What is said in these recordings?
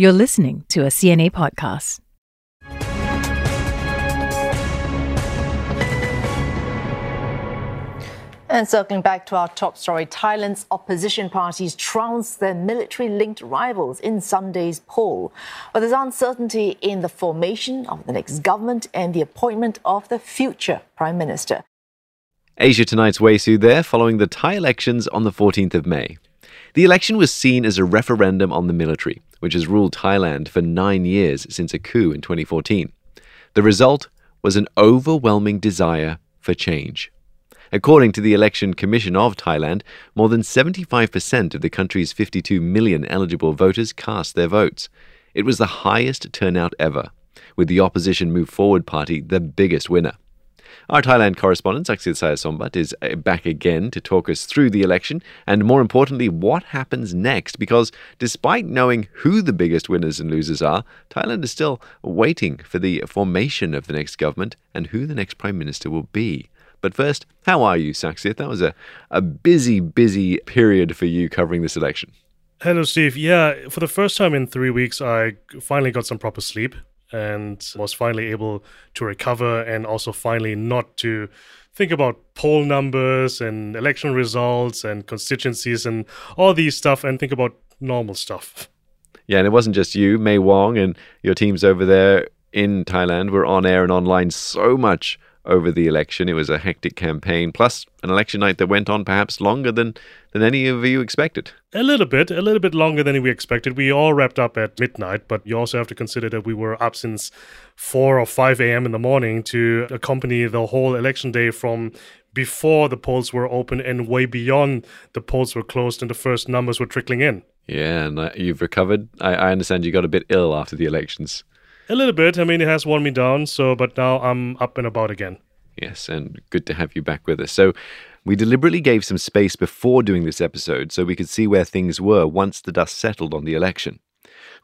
You're listening to a CNA podcast. And circling back to our top story, Thailand's opposition parties trounce their military linked rivals in Sunday's poll. But there's uncertainty in the formation of the next government and the appointment of the future prime minister. Asia Tonight's Wei Su there, following the Thai elections on the 14th of May. The election was seen as a referendum on the military, which has ruled Thailand for nine years since a coup in 2014. The result was an overwhelming desire for change. According to the Election Commission of Thailand, more than 75% of the country's 52 million eligible voters cast their votes. It was the highest turnout ever, with the opposition Move Forward Party the biggest winner. Our Thailand correspondent, Saksith Saiyasombut, is uh, back again to talk us through the election and, more importantly, what happens next. Because despite knowing who the biggest winners and losers are, Thailand is still waiting for the formation of the next government and who the next prime minister will be. But first, how are you, Saksith? That was a, a busy, busy period for you covering this election. Hello, Steve. Yeah, for the first time in three weeks, I finally got some proper sleep and was finally able to recover and also finally not to think about poll numbers and election results and constituencies and all these stuff and think about normal stuff. Yeah, and it wasn't just you, May Wong, and your teams over there in Thailand were on air and online so much over the election. It was a hectic campaign, plus an election night that went on perhaps longer than, than any of you expected. A little bit, a little bit longer than we expected. We all wrapped up at midnight, but you also have to consider that we were up since 4 or 5 a.m. in the morning to accompany the whole election day from before the polls were open and way beyond the polls were closed and the first numbers were trickling in. Yeah, and uh, you've recovered. I, I understand you got a bit ill after the elections. A little bit. I mean, it has worn me down. So, but now I'm up and about again. Yes, and good to have you back with us. So, we deliberately gave some space before doing this episode so we could see where things were once the dust settled on the election.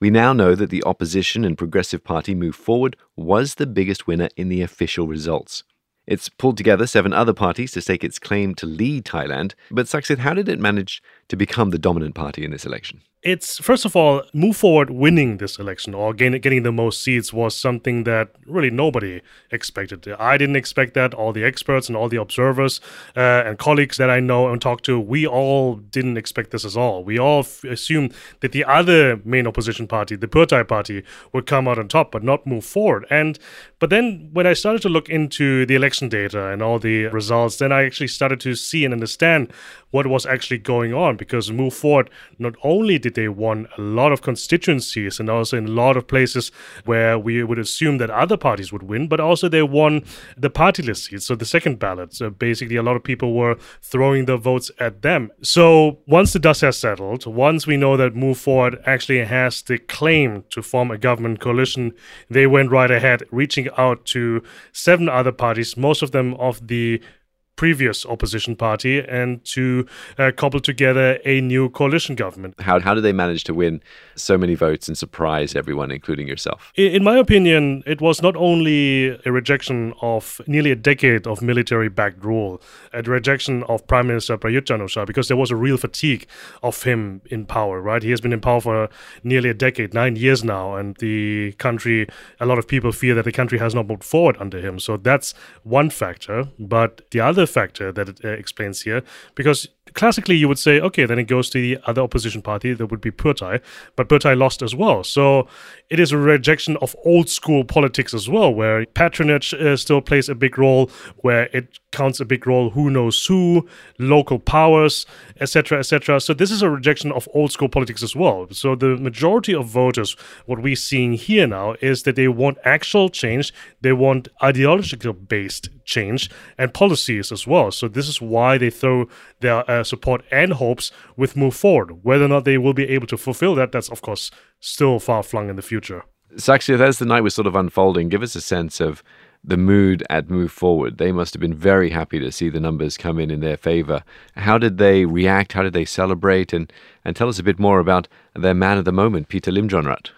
We now know that the opposition and Progressive Party Move Forward was the biggest winner in the official results. It's pulled together seven other parties to stake its claim to lead Thailand, but Saksith, how did it manage to become the dominant party in this election? it's first of all move forward winning this election or gain, getting the most seats was something that really nobody expected. I didn't expect that. All the experts and all the observers uh, and colleagues that i know and talk to we all didn't expect this at all. We all f- assumed that the other main opposition party the Pheu party would come out on top but not move forward. And but then when i started to look into the election data and all the results then i actually started to see and understand what was actually going on because move forward not only did they won a lot of constituencies and also in a lot of places where we would assume that other parties would win, but also they won the party list seats, so the second ballot. So basically, a lot of people were throwing their votes at them. So once the dust has settled, once we know that Move Forward actually has the claim to form a government coalition, they went right ahead, reaching out to seven other parties, most of them of the previous opposition party and to uh, cobble together a new coalition government. How, how did they manage to win so many votes and surprise everyone, including yourself? In my opinion, it was not only a rejection of nearly a decade of military backed rule, a rejection of Prime Minister Prayut chan because there was a real fatigue of him in power, right? He has been in power for nearly a decade, nine years now, and the country, a lot of people fear that the country has not moved forward under him. So that's one factor. But the other factor that it uh, explains here, because classically you would say, okay, then it goes to the other opposition party, that would be Pheu Thai, but Pheu Thai lost as well. So it is a rejection of old school politics as well, where patronage uh, still plays a big role, where it counts a big role who knows who, local powers, etc., etc. So this is a rejection of old school politics as well. So the majority of voters, what we're seeing here now, is that they want actual change, they want ideological based change and policies as well. So this is why they throw their uh, support and hopes with move forward. Whether or not they will be able to fulfill that, that's of course still far flung in the future. Saksith, as the night was sort of unfolding, give us a sense of the mood at Move Forward. They must have been very happy to see the numbers come in in their favor. How did they react? How did they celebrate? And, and tell us a bit more about their man of the moment, Pita Limjaroenrat.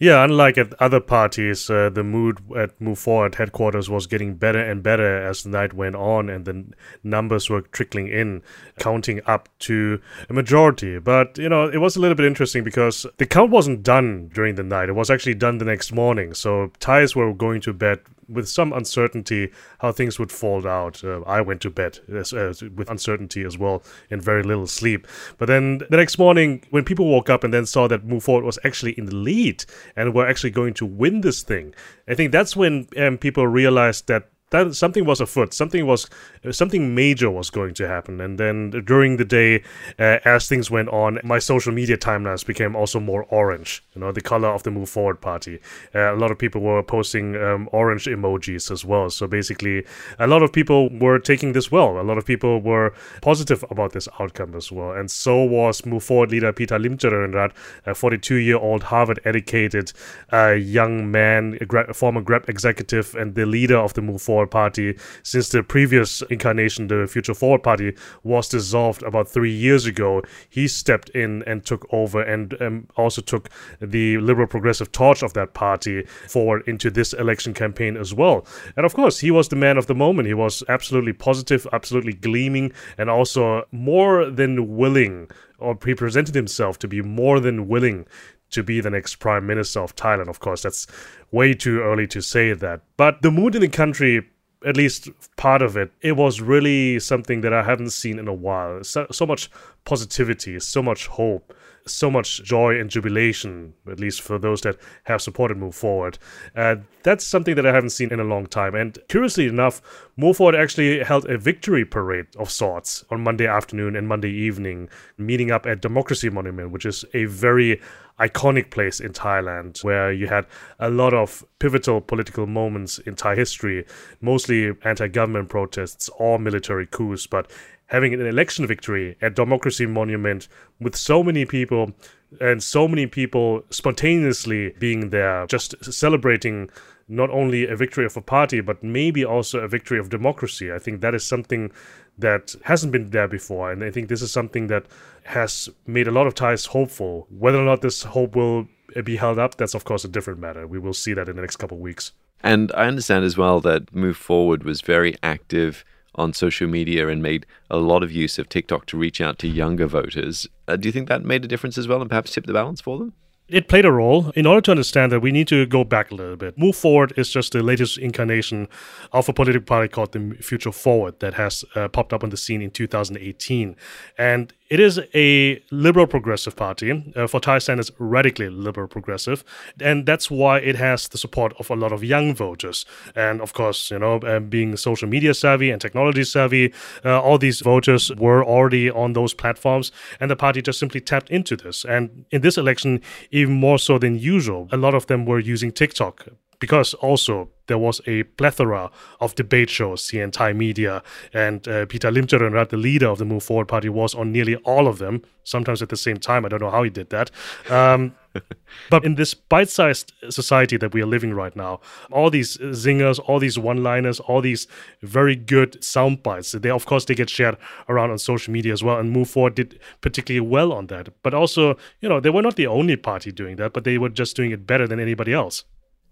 Yeah, unlike at other parties, uh, the mood at Move Forward headquarters was getting better and better as the night went on, and the numbers were trickling in, counting up to a majority. But, you know, it was a little bit interesting because the count wasn't done during the night. It was actually done the next morning. So Thais were going to bed with some uncertainty how things would fall out. Uh, I went to bed uh, with uncertainty as well and very little sleep. But then the next morning, when people woke up and then saw that Move Forward was actually in the lead and were actually going to win this thing, I think that's when um, people realized that that something was afoot. Something was something major was going to happen. And then during the day, uh, as things went on, my social media timelines became also more orange. You know, the color of the Move Forward Party. Uh, a lot of people were posting um, orange emojis as well. So basically, a lot of people were taking this well. A lot of people were positive about this outcome as well. And so was Move Forward leader Pita Limjaroenrat, a 42-year-old Harvard-educated uh, young man, a former Grab executive, and the leader of the Move Forward Forward Party since the previous incarnation, the Future Forward Party, was dissolved about three years ago. He stepped in and took over and um, also took the liberal progressive torch of that party forward into this election campaign as well. And of course, he was the man of the moment. He was absolutely positive, absolutely gleaming, and also more than willing or he presented himself to be more than willing to be the next prime minister of Thailand. Of course, that's way too early to say that. But the mood in the country, at least part of it, it was really something that I haven't seen in a while. So, so much positivity, so much hope so much joy and jubilation, at least for those that have supported Move Forward. Uh, that's something that I haven't seen in a long time. And curiously enough, Move Forward actually held a victory parade of sorts on Monday afternoon and Monday evening, meeting up at Democracy Monument, which is a very iconic place in Thailand where you had a lot of pivotal political moments in Thai history, mostly anti government protests or military coups, but having an election victory at Democracy Monument with so many people and so many people spontaneously being there, just celebrating not only a victory of a party, but maybe also a victory of democracy. I think that is something that hasn't been there before. And I think this is something that has made a lot of Thais hopeful. Whether or not this hope will be held up, that's of course a different matter. We will see that in the next couple of weeks. And I understand as well that Move Forward was very active on social media and made a lot of use of TikTok to reach out to younger voters. Uh, do you think that made a difference as well and perhaps tipped the balance for them? it played a role. In order to understand that, we need to go back a little bit. Move Forward is just the latest incarnation of a political party called the Future Forward that has uh, popped up on the scene in 2018. And it is a liberal progressive party. Uh, for Thai standards, radically liberal progressive. And that's why it has the support of a lot of young voters. And of course, you know, uh, being social media savvy and technology savvy, uh, all these voters were already on those platforms. And the party just simply tapped into this. And in this election, even more so than usual. A lot of them were using TikTok because also there was a plethora of debate shows here in Thai media, and uh, Pita Limjaroenrat, the leader of the Move Forward Party, was on nearly all of them, sometimes at the same time. I don't know how he did that. Um, but in this bite-sized society that we are living right now, all these zingers, all these one-liners, all these very good sound bites, they of course they get shared around on social media as well. And Move Forward did particularly well on that. But also, you know, they were not the only party doing that, but they were just doing it better than anybody else.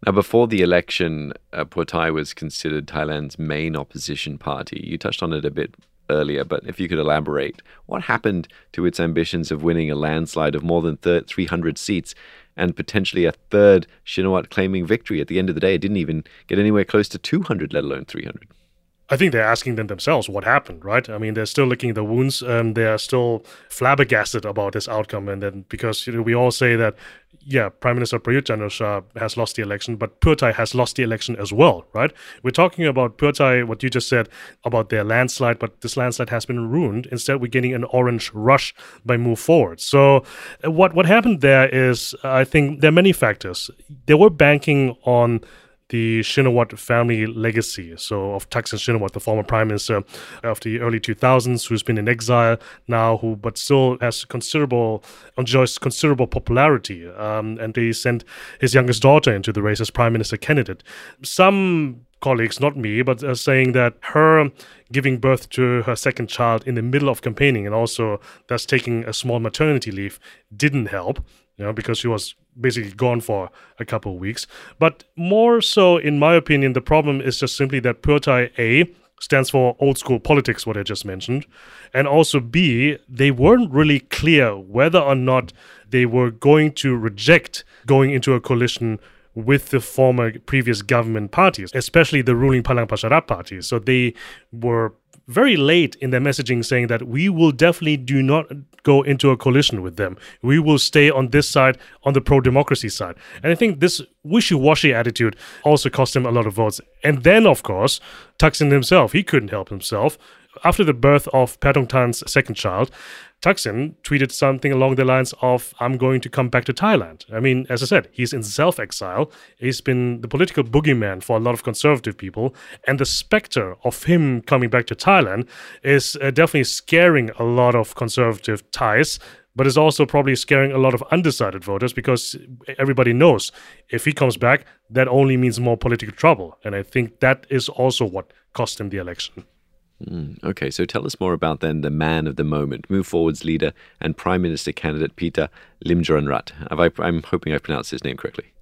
Now, before the election, uh, Pheu Thai was considered Thailand's main opposition party. You touched on it a bit earlier, but if you could elaborate, what happened to its ambitions of winning a landslide of more than 300 seats and potentially a third Shinawatra claiming victory? At the end of the day, it didn't even get anywhere close to 200, let alone 300. I think they're asking them themselves what happened, right? I mean, they're still licking the wounds. Um, they are still flabbergasted about this outcome, and then because you know, we all say that, yeah, Prime Minister Prayut chan has lost the election, but Pheu Thai has lost the election as well, right? We're talking about Pheu Thai, what you just said about their landslide, but this landslide has been ruined. Instead, we're getting an orange rush by Move Forward. So, uh, what what happened there is, I think there are many factors. They were banking on the Shinawatra family legacy. So of Thaksin Shinawatra, the former prime minister of the early 2000s, who's been in exile now, who but still has considerable enjoys considerable popularity. Um, and they sent his youngest daughter into the race as prime minister candidate. Some colleagues, not me, but uh, saying that her giving birth to her second child in the middle of campaigning and also thus taking a small maternity leave didn't help you know, because she was basically gone for a couple of weeks. But more so, in my opinion, the problem is just simply that Pheu A stands for old school politics, what I just mentioned. And also B, they weren't really clear whether or not they were going to reject going into a coalition with the former previous government parties, especially the ruling Palang Pracharat party. So they were very late in their messaging saying that we will definitely do not go into a coalition with them. We will stay on this side, on the pro democracy side. And I think this wishy washy attitude also cost him a lot of votes. And then, of course, Thaksin himself, he couldn't help himself. After the birth of Paetongtarn's second child, Thaksin tweeted something along the lines of, I'm going to come back to Thailand. I mean, as I said, he's in self exile. He's been the political boogeyman for a lot of conservative people. And the specter of him coming back to Thailand is uh, definitely scaring a lot of conservative Thais. But is also probably scaring a lot of undecided voters because everybody knows if he comes back, that only means more political trouble. And I think that is also what cost him the election. Mm, okay, so tell us more about then the man of the moment, Move Forward's leader and Prime Minister candidate Pita Limjaroenrat. I, I'm hoping I've pronounced his name correctly.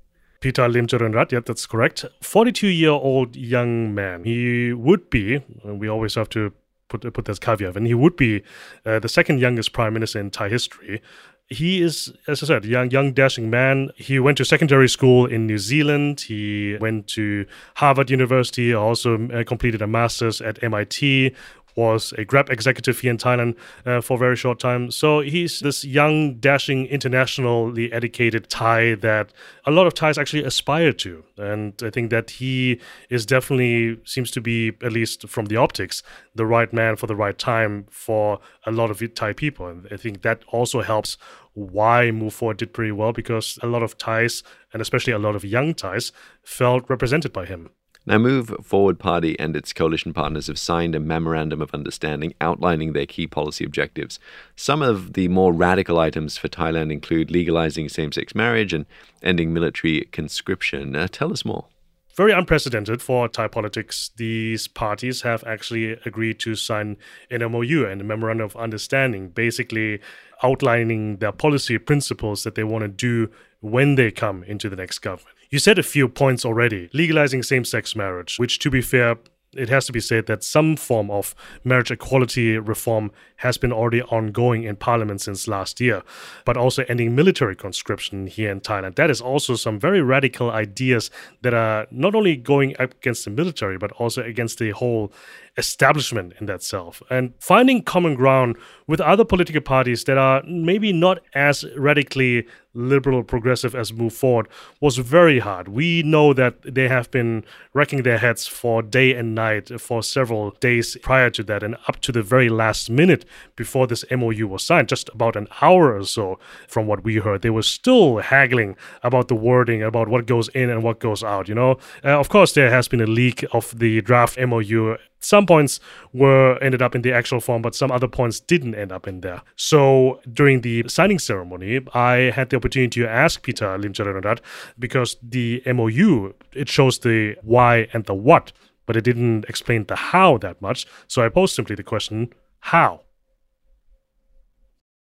Pita Limjaroenrat, yeah, that's correct. 42 year old young man. He would be, we always have to put, put this caveat, and he would be uh, the second youngest prime minister in Thai history he is, as I said, young, young, dashing man. He went to secondary school in New Zealand. He went to Harvard University. Also uh, completed a master's at MIT was a Grab executive here in Thailand uh, for a very short time. So he's this young, dashing, internationally educated Thai that a lot of Thais actually aspire to. And I think that he is definitely, seems to be, at least from the optics, the right man for the right time for a lot of Thai people. And I think that also helps why Move Forward did pretty well because a lot of Thais, and especially a lot of young Thais, felt represented by him. Now, Move Forward Party and its coalition partners have signed a memorandum of understanding outlining their key policy objectives. Some of the more radical items for Thailand include legalizing same sex marriage and ending military conscription. Uh, tell us more. Very unprecedented for Thai politics. These parties have actually agreed to sign an MOU and a memorandum of understanding, basically outlining their policy principles that they want to do when they come into the next government. You said a few points already. Legalizing same sex marriage, which, to be fair, it has to be said that some form of marriage equality reform has been already ongoing in parliament since last year, but also ending military conscription here in Thailand. That is also some very radical ideas that are not only going up against the military, but also against the whole establishment in that self. And finding common ground with other political parties that are maybe not as radically liberal progressive as move forward was very hard. We know that they have been wrecking their heads for day and night for several days prior to that and up to the very last minute before this MOU was signed, just about an hour or so from what we heard. They were still haggling about the wording, about what goes in and what goes out, you know. Uh, of course, there has been a leak of the draft MOU some points were ended up in the actual form, but some other points didn't end up in there. So during the signing ceremony, I had the opportunity to ask Pita Limjaroenrat because the MOU it shows the why and the what, but it didn't explain the how that much. So I posed simply the question, how?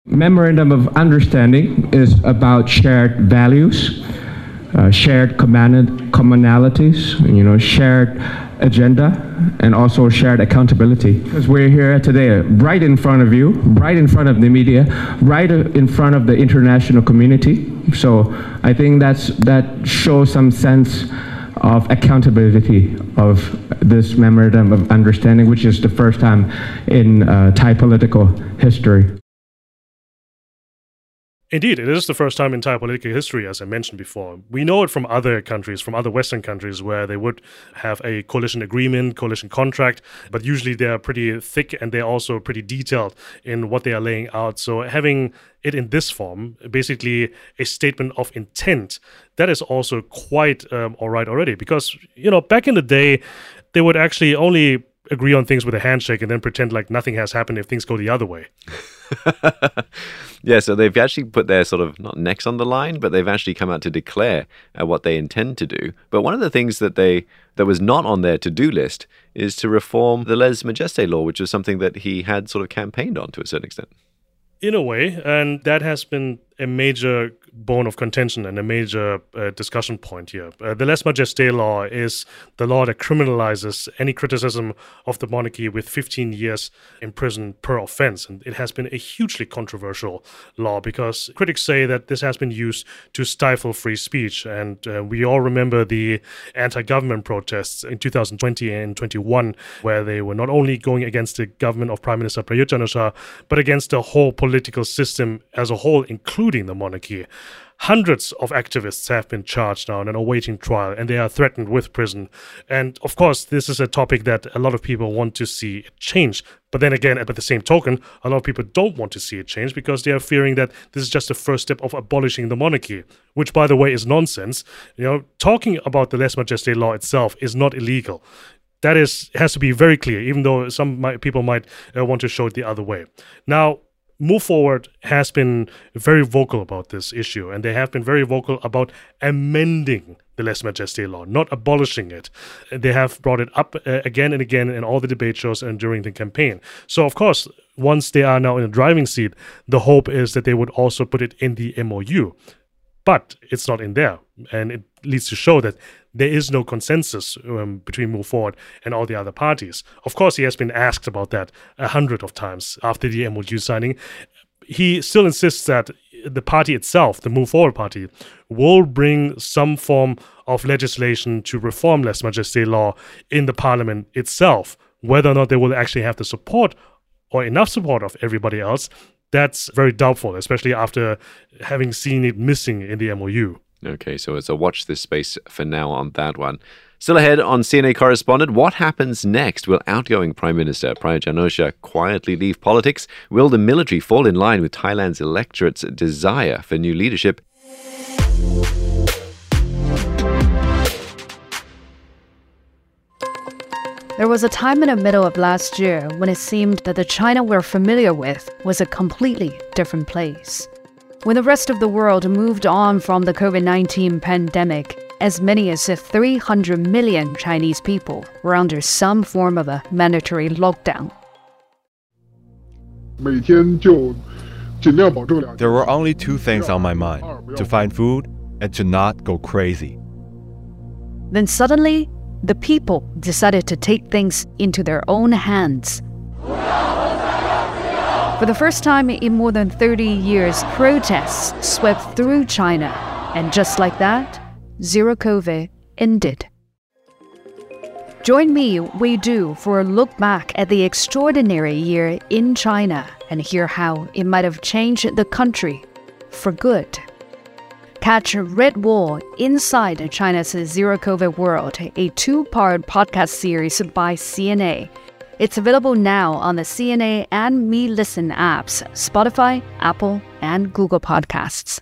Memorandum of Understanding is about shared values, uh, shared commonalities, you know, shared agenda and also shared accountability. Because we're here today, right in front of you, right in front of the media, right in front of the international community. So I think that's, that shows some sense of accountability of this memorandum of understanding, which is the first time in uh, Thai political history. Indeed, it is the first time in Thai political history, as I mentioned before. We know it from other countries, from other Western countries, where they would have a coalition agreement, coalition contract, but usually they are pretty thick and they're also pretty detailed in what they are laying out. So having it in this form, basically a statement of intent, that is also quite um, all right already. Because, you know, back in the day, they would actually only agree on things with a handshake and then pretend like nothing has happened if things go the other way. yeah, so they've actually put their sort of not necks on the line, but they've actually come out to declare uh, what they intend to do. But one of the things that they that was not on their to-do list is to reform the Lèse majesté law, which was something that he had sort of campaigned on to a certain extent. In a way, and that has been a major bone of contention and a major uh, discussion point here. Uh, the lèse majesté law is the law that criminalizes any criticism of the monarchy with 15 years in prison per offense. And it has been a hugely controversial law because critics say that this has been used to stifle free speech. And uh, we all remember the anti government protests in 2020 and 21, where they were not only going against the government of Prime Minister Prayut Chan-o-cha, but against the whole political system as a whole, including the monarchy. Hundreds of activists have been charged now and are awaiting trial, and they are threatened with prison. And of course, this is a topic that a lot of people want to see change. But then again, at the same token, a lot of people don't want to see it change because they are fearing that this is just the first step of abolishing the monarchy, which, by the way, is nonsense. You know, talking about the lèse majesté law itself is not illegal that is has to be very clear even though some might, people might uh, want to show it the other way now Move Forward has been very vocal about this issue, and they have been very vocal about amending the lèse majesté law, not abolishing it. They have brought it up uh, again and again in all the debate shows and during the campaign. So, of course, once they are now in the driving seat, the hope is that they would also put it in the MOU. But it's not in there, and it leads to show that there is no consensus um, between Move Forward and all the other parties. Of course, he has been asked about that a hundred of times after the MOU signing. He still insists that the party itself, the Move Forward party, will bring some form of legislation to reform lèse majesté law in the parliament itself. Whether or not they will actually have the support or enough support of everybody else, that's very doubtful, especially after having seen it missing in the MOU. Okay, so it's a watch this space for now on that one. Still ahead on CNA correspondent, what happens next? Will outgoing Prime Minister Prayut Chan-o-cha quietly leave politics? Will the military fall in line with Thailand's electorate's desire for new leadership? There was a time in the middle of last year when it seemed that the China we're familiar with was a completely different place. When the rest of the world moved on from the COVID 19 pandemic, as many as 300 million Chinese people were under some form of a mandatory lockdown. There were only two things on my mind to find food and to not go crazy. Then suddenly, the people decided to take things into their own hands for the first time in more than 30 years, protests swept through China. And just like that, Zero COVID ended. Join me, Wei Du, for a look back at the extraordinary year in China and hear how it might have changed the country for good. Catch Red Wall Inside China's Zero COVID World, a two part podcast series by CNA it's available now on the CNA and Me Listen apps, Spotify, Apple, and Google Podcasts.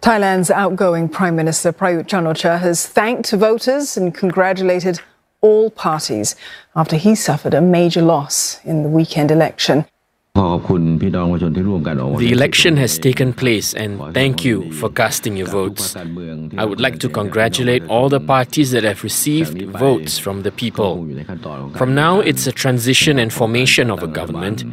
Thailand's outgoing Prime Minister Prayut Chan-o-cha has thanked voters and congratulated all parties after he suffered a major loss in the weekend election. The election has taken place and thank you for casting your votes. I would like to congratulate all the parties that have received votes from the people. From now, it's a transition and formation of a government.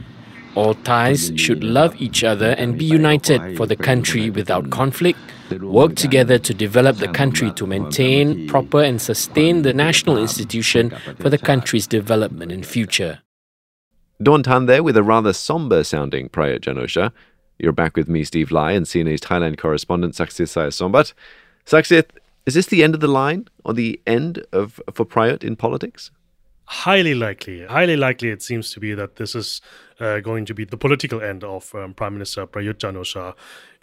All Thais should love each other and be united for the country without conflict, work together to develop the country to maintain, proper, and sustain the national institution for the country's development and future. Dawn Tan there with a rather somber sounding Prayut Chan-o-cha. You're back with me, Steve Lai, and CNA's Thailand correspondent Saksith Saiyasombut. Saksith, is this the end of the line or the end of for Prayut in politics? Highly likely. Highly likely it seems to be that this is uh, going to be the political end of um, Prime Minister Prayut Chan-o-cha.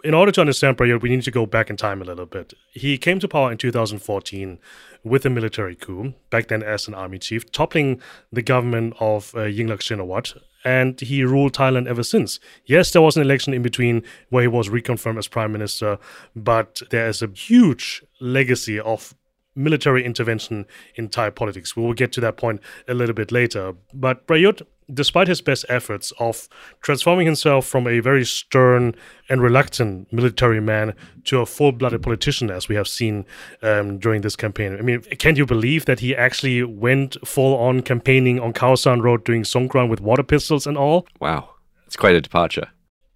In order to understand Prayut, we need to go back in time a little bit. He came to power in 2014 with a military coup, back then as an army chief, toppling the government of uh, Yingluck Shinawatra, and he ruled Thailand ever since. Yes, there was an election in between where he was reconfirmed as prime minister, but there is a huge legacy of military intervention in Thai politics. We will get to that point a little bit later. But Prayut, despite his best efforts of transforming himself from a very stern and reluctant military man to a full blooded politician, as we have seen um, during this campaign. I mean, can you believe that he actually went full on campaigning on Khao San Road doing Songkran with water pistols and all? Wow. It's quite a departure.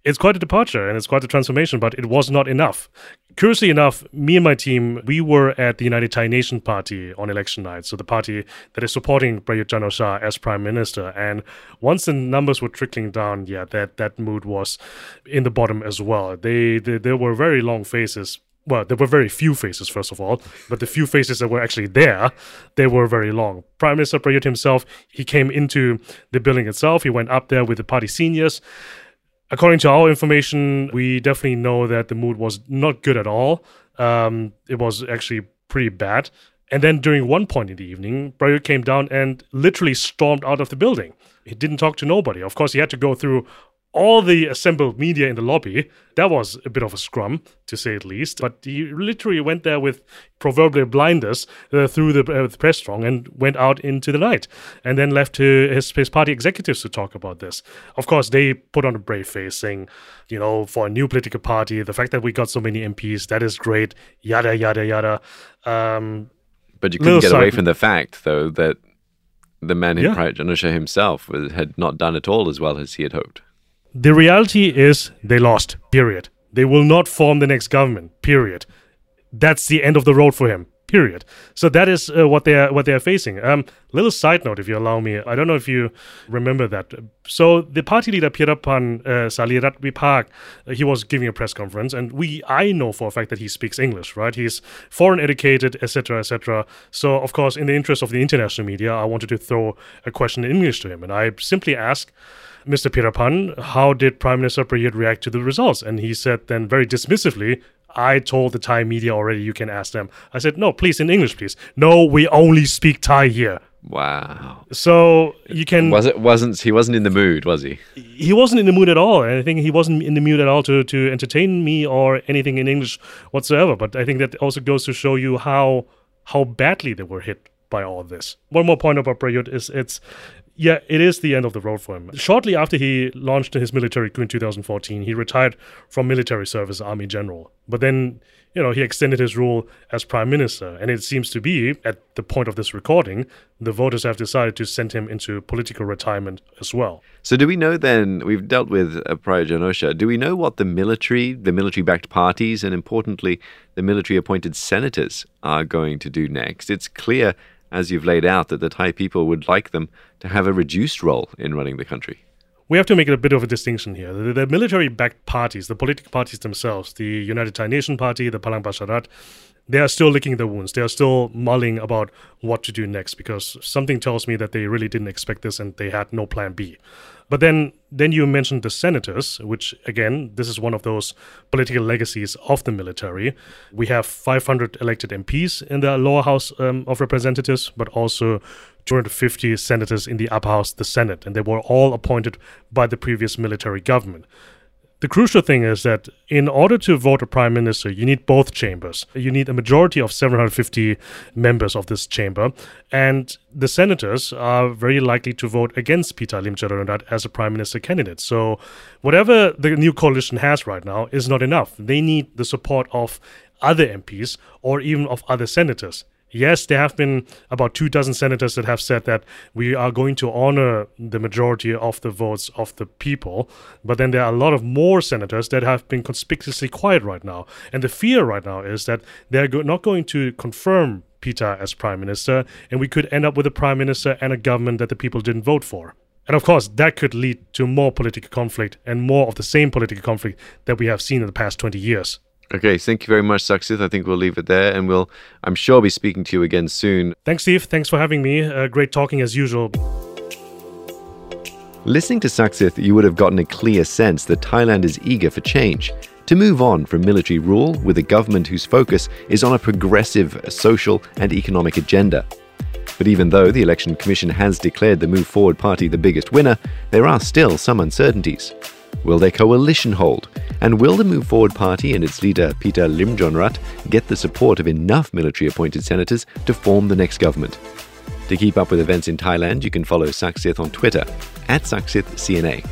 It's quite a departure and it's quite a transformation, but it was not enough. Curiously enough, me and my team, we were at the United Thai Nation Party on election night, so the party that is supporting Prayut chan as prime minister. And once the numbers were trickling down, yeah, that that mood was in the bottom as well. They, they there were very long faces well, there were very few faces, first of all, but the few faces that were actually there, they were very long. Prime Minister Prayut himself, he came into the building itself. He went up there with the party seniors. According to our information, we definitely know that the mood was not good at all. Um, it was actually pretty bad. And then during one point in the evening, Prayut came down and literally stormed out of the building. He didn't talk to nobody. Of course, he had to go through all the assembled media in the lobby. That was a bit of a scrum, to say at least. But he literally went there with proverbial blinders uh, through the, uh, the press throng and went out into the night, and then left to his, his party executives to talk about this. Of course, they put on a brave face, saying, you know, for a new political party, the fact that we got so many MPs, that is great, yada, yada, yada. Um, but you couldn't get away from the fact, though, that the man in yeah. Prayut chan-o-cha himself had not done at all as well as he had hoped. The reality is they lost, period. They will not form the next government, period. That's the end of the road for him, period. So that is uh, what they are what they are facing. Um, little side note, if you allow me, I don't know if you remember that. So the party leader Pirapan uh, Salirat Vipak, uh, he was giving a press conference, and we I know for a fact that he speaks English, right? He's foreign educated, etc., etc. So of course, in the interest of the international media, I wanted to throw a question in English to him, and I simply asked. Mr. Pirapan, how did Prime Minister Prayut react to the results? And he said then very dismissively, I told the Thai media already, you can ask them. I said, no, please, in English, please. No, we only speak Thai here. Wow. So you can Was it wasn't he wasn't in the mood, was he? He wasn't in the mood at all. And I think he wasn't in the mood at all to, to entertain me or anything in English whatsoever. But I think that also goes to show you how how badly they were hit by all this. One more point about Prayut is it's yeah, it is the end of the road for him. Shortly after he launched his military coup in 2014, he retired from military service, army general. But then, you know, he extended his rule as prime minister. And it seems to be, at the point of this recording, the voters have decided to send him into political retirement as well. So, do we know then, we've dealt with uh, Prayut chan-o-cha, do we know what the military, the military backed parties, and importantly, the military appointed senators are going to do next? It's clear as you've laid out, that the Thai people would like them to have a reduced role in running the country. We have to make a bit of a distinction here. The, the military backed parties, the political parties themselves, the United Thai Nation Party, the Palang Pracharat, they are still licking their wounds. They are still mulling about what to do next because something tells me that they really didn't expect this and they had no plan B. But then, then you mentioned the senators, which again, this is one of those political legacies of the military. We have 500 elected MPs in the lower house um, of representatives, but also 250 senators in the upper house, the Senate, and they were all appointed by the previous military government. The crucial thing is that in order to vote a prime minister, you need both chambers. You need a majority of 750 members of this chamber, and the senators are very likely to vote against Pita Limjaroenrat as a prime minister candidate. So, whatever the new coalition has right now is not enough. They need the support of other MPs or even of other senators. Yes, there have been about two dozen senators that have said that we are going to honor the majority of the votes of the people. But then there are a lot of more senators that have been conspicuously quiet right now. And the fear right now is that they're go- not going to confirm Pita as prime minister, and we could end up with a prime minister and a government that the people didn't vote for. And of course, that could lead to more political conflict and more of the same political conflict that we have seen in the past 20 years. Okay, thank you very much, Saksith. I think we'll leave it there, and we'll, I'm sure, I'll be speaking to you again soon. Thanks, Steve. Thanks for having me. Uh, great talking as usual. Listening to Saksith, you would have gotten a clear sense that Thailand is eager for change, to move on from military rule with a government whose focus is on a progressive social and economic agenda. But even though the Election Commission has declared the Move Forward Party the biggest winner, there are still some uncertainties. Will their coalition hold? And will the Move Forward Party and its leader Pita Limjaroenrat get the support of enough military appointed senators to form the next government? To keep up with events in Thailand, you can follow Saksith on Twitter at SaksithCNA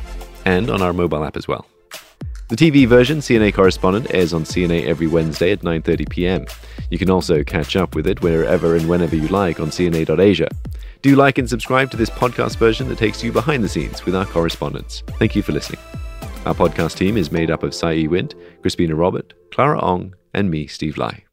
and on our mobile app as well. The TV version, CNA Correspondent, airs on CNA every Wednesday at 9:30 p.m. You can also catch up with it wherever and whenever you like on CNA.Asia. Do like and subscribe to this podcast version that takes you behind the scenes with our correspondents. Thank you for listening. Our podcast team is made up of Sai Wind, Crispina Robert, Clara Ong, and me, Steve Lai.